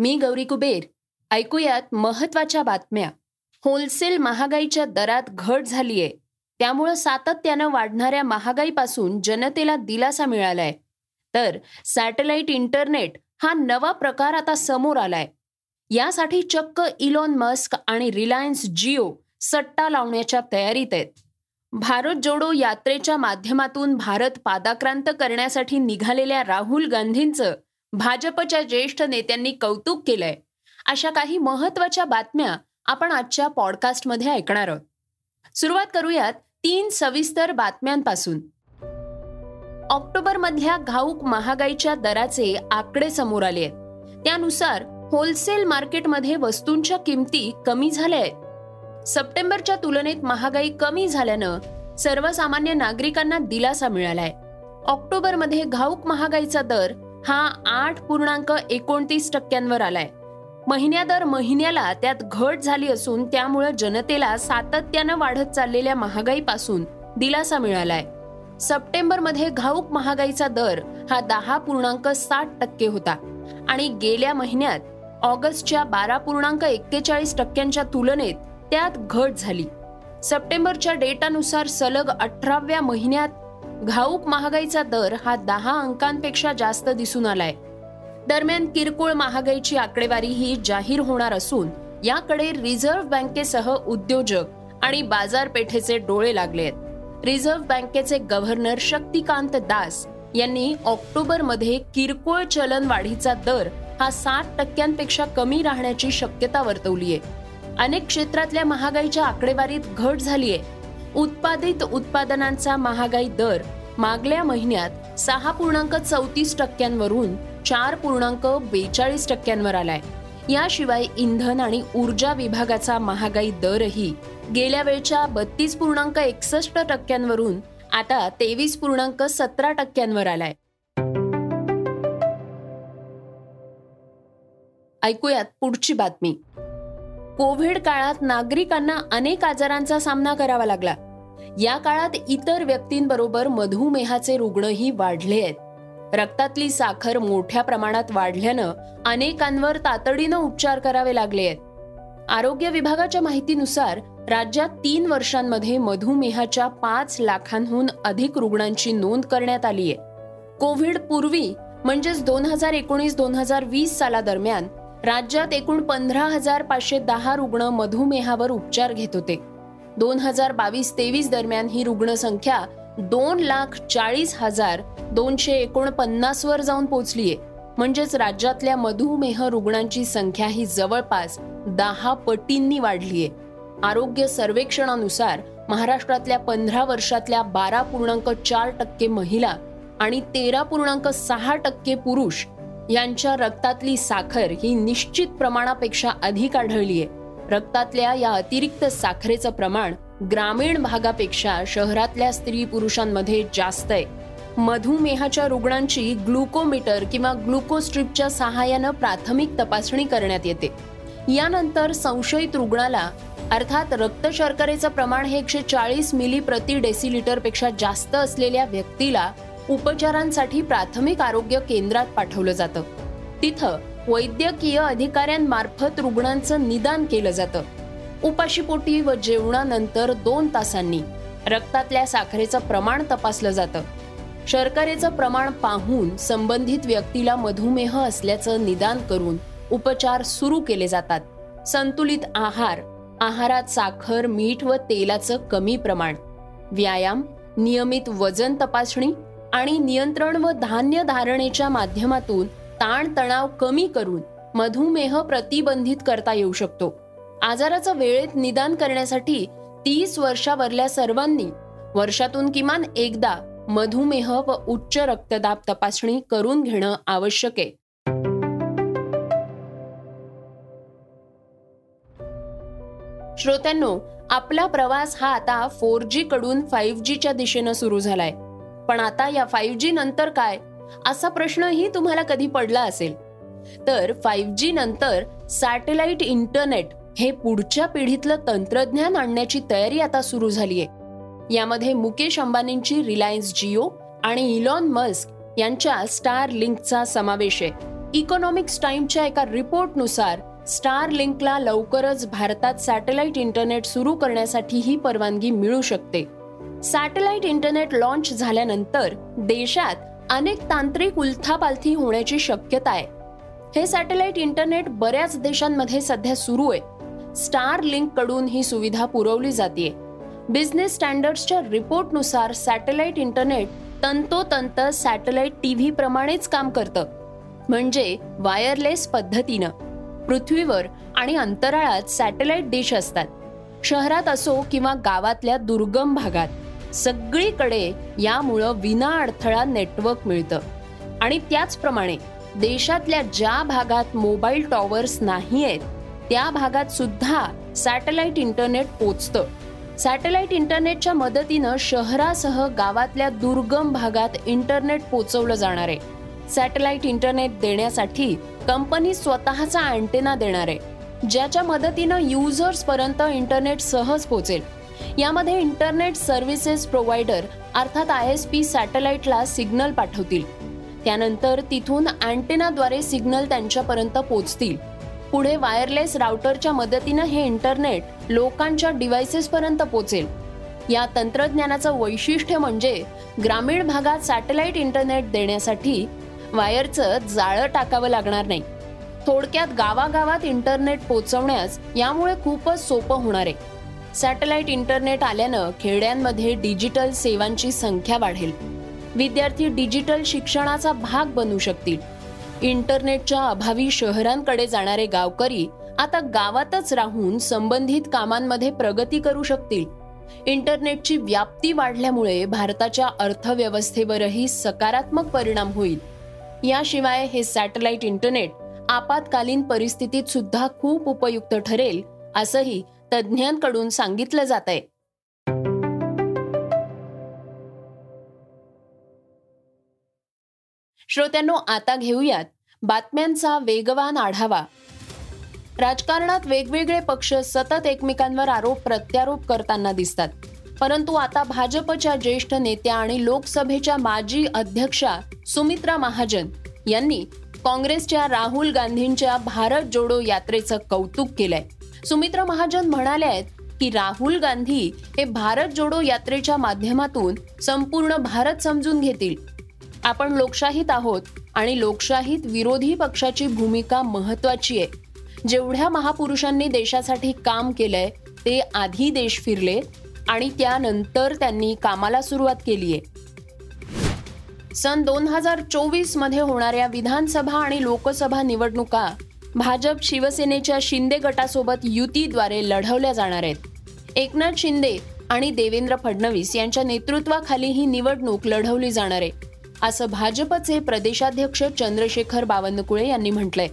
मी गौरी कुबेर. ऐकूयात महत्त्वाच्या बातम्या. होलसेल महागाईच्या दरात घट झालीय. त्यामुळं सातत्यानं वाढणाऱ्या महागाईपासून जनतेला दिलासा मिळालाय. तर सॅटेलाइट इंटरनेट हा नवा प्रकार आता समोर आलाय. यासाठी चक्क इलॉन मस्क आणि रिलायन्स जिओ सट्टा लावण्याच्या तयारीत आहेत. भारत जोडो यात्रेच्या माध्यमातून भारत पादाक्रांत करण्यासाठी निघालेल्या राहुल गांधींचं भाजपच्या ज्येष्ठ नेत्यांनी कौतुक केलंय. अशा काही महत्त्वाच्या बातम्या आपण आजच्या पॉडकास्टमध्ये ऐकणार आहोत. सुरुवात करूयात तीन सविस्तर बातम्यांपासून. ऑक्टोबरमधल्या घाऊक महागाईच्या दराचे आकडे समोर आले आहेत. त्यानुसार होलसेल मार्केटमध्ये वस्तूंच्या किमती कमी झाल्या आहेत. सप्टेंबरच्या तुलनेत महागाई कमी झाल्यानं सर्वसामान्य नागरिकांना दिलासा मिळालाय. ऑक्टोबरमध्ये घाऊक महागाईचा दर हा आठ पूर्णांक एकोणतीस टक्क्यांवर आलाय. महिन्या दर महिन्याला त्यात घट झाली असून त्यामुळे जनतेला सातत्यानं वाढत चाललेल्या महागाईपासून दिलासा मिळालाय. सप्टेंबरमध्ये घाऊक महागाईचा दर हा दहा पूर्णांक साठ टक्के होता आणि गेल्या महिन्यात ऑगस्टच्या बारा पूर्णांक एक्केचाळीस टक्क्यांच्या तुलनेत त्यात घट झाली. सप्टेंबरच्या डेटानुसार सलग अठराव्या महिन्यात घाऊक महागाईचा दर हा दहा अंकांपेक्षा जास्त दिसून आलाय. दरम्यान किरकोळ महागाईची आकडेवारी ही जाहीर होणार असून याकडे रिझर्व्ह बँकेसह उद्योजक आणि बाजारपेठेचे डोळे लागले आहेत. रिझर्व्ह बँकेचे गव्हर्नर शक्तिकांत दास यांनी ऑक्टोबरमध्ये किरकोळ चलन वाढीचा दर हा सात टक्क्यांपेक्षा कमी राहण्याची शक्यता वर्तवली आहे अनेक क्षेत्रातल्या महागाईच्या आकडेवारीत घट झालीय. उत्पादित उत्पादनांचा महागाई दर मागल्या महिन्यात सहा पूर्णांक चौतीस टक्क्यांवरून चार पूर्णांक बेचाळीस टक्क्यांवर आलाय. याशिवाय इंधन आणि ऊर्जा विभागाचा महागाई दरही गेल्या वेळच्या बत्तीस पूर्णांक एकसष्ट टक्क्यांवरून आता तेवीस पूर्णांक सतरा टक्क्यांवर आलाय. ऐकूयात पुढची बातमी. कोविड काळात नागरिकांना अनेक आजारांचा सामना करावा लागला. या काळात इतर व्यक्तींबरोबर मधुमेहाचे रुग्णही वाढले आहेत. रक्तातली साखर मोठ्या प्रमाणात वाढल्यानं अनेकांवर तातडीनं उपचार करावे लागले आहेत. आरोग्य विभागाच्या माहितीनुसार राज्यात तीन वर्षांमध्ये मधुमेहाच्या पाच लाखांहून अधिक रुग्णांची नोंद करण्यात आली आहे. कोविड पूर्वी म्हणजेच दोन हजार एकोणीस दोन हजार वीस सालादरम्यान राज्यात एकूण पंधरा हजार पाचशे दहा रुग्ण मधुमेहावर उपचार घेत होते. दोन हजार बावीस तेवीस दरम्यान ही रुग्णसंख्या दोन लाख चाळीस हजार दोनशे एकोणपन्नास वर जाऊन पोहोचलीये म्हणजेच राज्यातल्या मधुमेह रुग्णांची संख्या ही जवळपास दहा पटींनी वाढलीये आरोग्य सर्वेक्षणानुसार महाराष्ट्रातल्या पंधरा वर्षातल्या बारा पूर्णांक चार टक्के महिला आणि तेरा पूर्णांक सहा टक्के पुरुष यांच्या रक्तातली साखर ही निश्चित प्रमाणापेक्षा अधिक आढळलीय रक्तातल्या या अतिरिक्त साखरेचं प्रमाण ग्रामीण भागापेक्षा शहरातल्या स्त्री पुरुषांमध्ये जास्त आहे. मधुमेहाच्या रुग्णांची ग्लुकोमीटर किंवा ग्लुकोस्ट्रिपच्या सहाय्यानं प्राथमिक तपासणी करण्यात येते. यानंतर संशयित रुग्णाला अर्थात रक्त शर्करेचं प्रमाण हे एकशे चाळीस मिली प्रति डेसिलिटरपेक्षा जास्त असलेल्या व्यक्तीला उपचारांसाठी प्राथमिक आरोग्य केंद्रात पाठवलं जातं. तिथं वैद्यकीय अधिकाऱ्यांमार्फत रुग्णांचं निदान केलं जातं. उपाशीपोटी व जेवणानंतर दोन तासांनी रक्तातल्या साखरेचं प्रमाण तपासलं जातं. शर्करेचं प्रमाण पाहून संबंधित व्यक्तीला मधुमेह असल्याचं निदान करून उपचार सुरू केले जातात. संतुलित आहार आहारात साखर मीठ व तेलाचं कमी प्रमाण व्यायाम नियमित वजन तपासणी आणि नियंत्रण व धान्य धारणेच्या माध्यमातून ताणतणाव कमी करून मधुमेह प्रतिबंधित करता येऊ शकतो. आजाराचं वेळेत निदान करण्यासाठी तीस वर्षावरल्या सर्वांनी वर्षातून किमान एकदा मधुमेह व उच्च रक्तदाब तपासणी करून घेणं आवश्यक आहे. श्रोत्यांनो आपला प्रवास हा आता फोर जी कडून फाईव्ह जीच्या दिशेनं सुरू झालाय. पण आता या फाईव्ह जी नंतर काय? असा प्रश्नही तुम्हाला कधी पडला असेल. तर फाईव्ह जी नंतर सॅटेलाइट इंटरनेट हे पुढच्या पिढीतलं तंत्रज्ञान आणण्याची तयारी आता सुरू झालीय. यामध्ये मुकेश अंबानींची रिलायन्स जिओ आणि इलॉन मस्क यांच्या स्टार लिंकचा समावेश आहे. इकॉनॉमिक्स टाइमच्या एका रिपोर्टनुसार स्टार लिंकला लवकरच भारतात सॅटेलाइट इंटरनेट सुरू करण्यासाठी ही परवानगी मिळू शकते. सॅटेलाइट इंटरनेट लॉन्च झाल्यानंतर देशात अनेक तांत्रिक उलथापालथी होण्याची शक्यता आहे. हे सॅटेलाइट इंटरनेट बऱ्याच देशांमध्ये सध्या सुरू आहे. स्टार लिंककडून ही सुविधा पुरवली जाते बिझनेस स्टँडर्ड्सच्या रिपोर्टनुसार सॅटेलाइट इंटरनेट तंतोतंत सॅटेलाइट टीव्ही प्रमाणेच काम करतं. म्हणजे वायरलेस पद्धतीनं. पृथ्वीवर आणि अंतराळात सॅटेलाइट डिश असतात. शहरात असो किंवा गावातल्या दुर्गम भागात. सगळीकडे यामुळं विना अडथळा नेटवर्क मिळतं. आणि त्याचप्रमाणे देशातल्या ज्या भागात मोबाईल टॉवर्स नाही आहेत त्या भागात सुद्धा सॅटेलाइट इंटरनेट पोचतं. सॅटेलाइट इंटरनेटच्या मदतीनं शहरासह गावातल्या दुर्गम भागात इंटरनेट पोचवलं जाणार आहे. सॅटेलाइट इंटरनेट देण्यासाठी कंपनी स्वतःचा अँटेना देणार आहे ज्याच्या मदतीनं युजर्स पर्यंत इंटरनेट सहज पोचेल. यामध्ये इंटरनेट सर्व्हिसेस प्रोव्हायडर अर्थात आय एस पी सॅटेलाइटला सिग्नल पाठवतील. त्यानंतर तिथून अँटेनाद्वारे सिग्नल त्यांच्यापर्यंत पोचतील पुढे वायरलेस राउटरच्या मदतीनं हे इंटरनेट लोकांच्या डिव्हायसेसपर्यंत पोचेल या तंत्रज्ञानाचं वैशिष्ट्य म्हणजे ग्रामीण भागात सॅटेलाइट इंटरनेट देण्यासाठी वायरचं जाळं टाकावं लागणार नाही. थोडक्यात गावागावात इंटरनेट पोचवण्यास यामुळे खूपच सोपं होणार आहे. सॅटेलाइट इंटरनेट आल्यानं खेड्यांमध्ये डिजिटल सेवांची संख्या वाढेल. विद्यार्थी डिजिटल शिक्षणाचा भाग बनू शकतील. इंटरनेटच्या अभावी शहरांकडे जाणारे गावकरी आता गावातच राहून संबंधित कामांमध्ये प्रगती करू शकतील. इंटरनेटची व्याप्ती वाढल्यामुळे भारताच्या अर्थव्यवस्थेवरही सकारात्मक परिणाम होईल. याशिवाय हे सॅटेलाइट इंटरनेट आपत्कालीन परिस्थितीत सुद्धा खूप उपयुक्त ठरेल असंही तज्ज्ञांकडून सांगितलं जात आहे श्रोत्यांनो आता घेऊयात बातम्यांचा वेगवान आढावा. राजकारणात वेगवेगळे पक्ष सतत एकमेकांवर आरोप प्रत्यारोप करताना दिसतात. परंतु आता भाजपच्या ज्येष्ठ नेत्या आणि लोकसभेच्या माजी अध्यक्षा सुमित्रा महाजन यांनी काँग्रेसच्या राहुल गांधींच्या भारत जोडो यात्रेचं कौतुक केलंय. सुमित्रा महाजन म्हणाल्या आहेत की राहुल गांधी हे भारत जोडो यात्रेच्या माध्यमातून संपूर्ण भारत समजून घेतील. आपण लोकशाहीत आहोत आणि लोकशाहीत विरोधी पक्षाची भूमिका महत्वाची आहे. जेवढ्या महापुरुषांनी देशासाठी काम केलंय ते आधी देश फिरले आणि त्यानंतर त्यांनी कामाला सुरुवात केली आहे. सन दोन हजार चोवीसमध्ये होणाऱ्या विधानसभा आणि लोकसभा निवडणुका भाजप शिवसेनेच्या शिंदे गटासोबत युतीद्वारे लढवल्या जाणार आहेत. एकनाथ शिंदे आणि देवेंद्र फडणवीस यांच्या नेतृत्वाखाली ही निवडणूक लढवली जाणार आहे. असं भाजपचे प्रदेशाध्यक्ष चंद्रशेखर बावनकुळे यांनी म्हटलंय.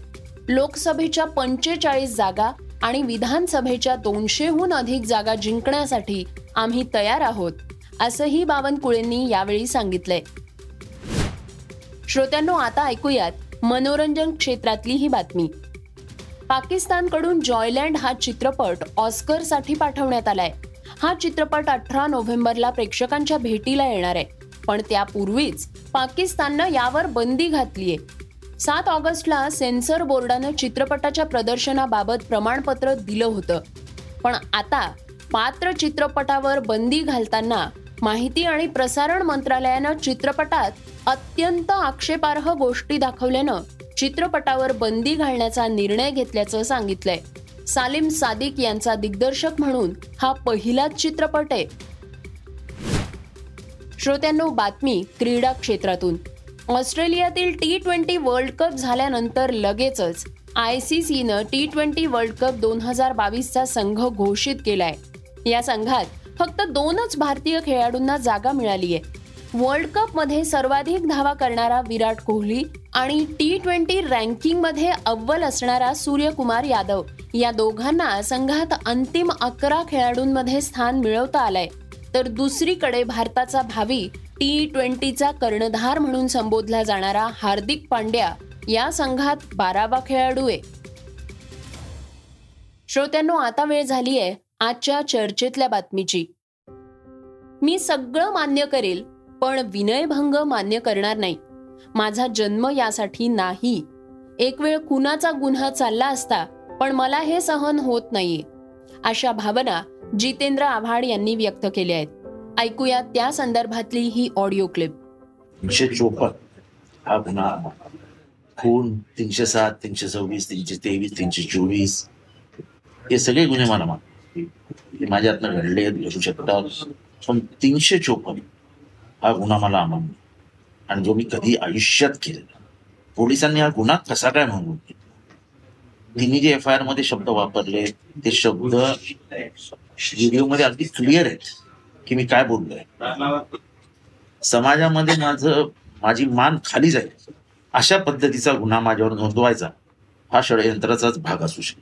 लोकसभेच्या पंचेचाळीस जागा आणि विधानसभेच्या दोनशेहून अधिक जागा जिंकण्यासाठी आम्ही तयार आहोत असंही बावनकुळेंनी यावेळी सांगितलंय. श्रोत्यांनो आता ऐकूयात मनोरंजन क्षेत्रातली ही बातमी. पाकिस्तानकडून जॉयलँड हा चित्रपट ऑस्करसाठी पाठवण्यात आलाय. हा चित्रपट अठरा नोव्हेंबरला प्रेक्षकांच्या भेटीला येणार आहे. पण त्यापूर्वीच पाकिस्ताननं यावर बंदी घातलीय. सात ऑगस्टला सेन्सर बोर्डानं चित्रपटाच्या प्रदर्शनाबाबत प्रमाणपत्र दिलं होतं. पण आता पात्र चित्रपटावर बंदी घालताना माहिती आणि प्रसारण मंत्रालयानं चित्रपटात अत्यंत आक्षेपार्ह गोष्टी दाखवल्यानं चित्रपटावर बंदी घालण्याचा निर्णय घेतल्याचं सांगितलंय. सालिम सादिक यांचा दिग्दर्शक म्हणून हा पहिलाच चित्रपट आहे. श्रोत्यांनो बातमी क्रीडा क्षेत्रातून. ऑस्ट्रेलियातील टी ट्वेंटी वर्ल्ड कप झाल्यानंतर लगेचच आय सी सीनं टी ट्वेंटी वर्ल्ड कप दोन हजार बावीसचा संघ घोषित केलाय. या संघात फक्त दोनच भारतीय खेळाडूंना जागा मिळाली आहे. वर्ल्ड कपमध्ये सर्वाधिक धावा करणारा विराट कोहली आणि टी ट्वेंटी रँकिंगमध्ये अव्वल असणारा सूर्यकुमार यादव या दोघांना संघात अंतिम अकरा खेळाडूंमध्ये स्थान मिळवता आलंय. तर दुसरीकडे भारताचा भावी टी ट्वेंटीचा कर्णधार म्हणून संबोधला जाणारा हार्दिक पांड्या या संघात बारावा खेळाडू आहे. श्रोत्यांनो आता वेळ झाली आहे आजच्या चर्चेतल्या बातमीची. मी सगळं मान्य करेल पण विनयभंग मान्य करणार नाही. माझा जन्म यासाठी नाही. एक वेळ कुणाचा गुन्हा चालला असता पण मला हे सहन होत नाहीये. अशा भावना जितेंद्र आव्हाड यांनी व्यक्त केल्या आहेत. ऐकूया त्या संदर्भातली ही ऑडिओ क्लिप. तीनशे चोपन्न. हा गुन्हा. खून तीनशे सात तीनशे सव्वीस तीनशे तेवीस तीनशे चोवीस. हे सगळे गुन्हे मला माग हे घडले असू शकतात पण तीनशे चोपन्न हा गुन्हा मला अमान्य आणि जो मी कधी आयुष्यात केलेला पोलिसांनी हा गुन्हा कसा काय म्हणून तिन्ही जे एफ आय आरमध्ये शब्द वापरले ते शब्द व्हिडिओमध्ये अगदी क्लिअर आहेत की मी काय बोललोय. समाजामध्ये माझं माझी मान खाली जाईल. अशा पद्धतीचा गुन्हा माझ्यावर नोंदवायचा हा षडयंत्राचाच भाग असू शकतो.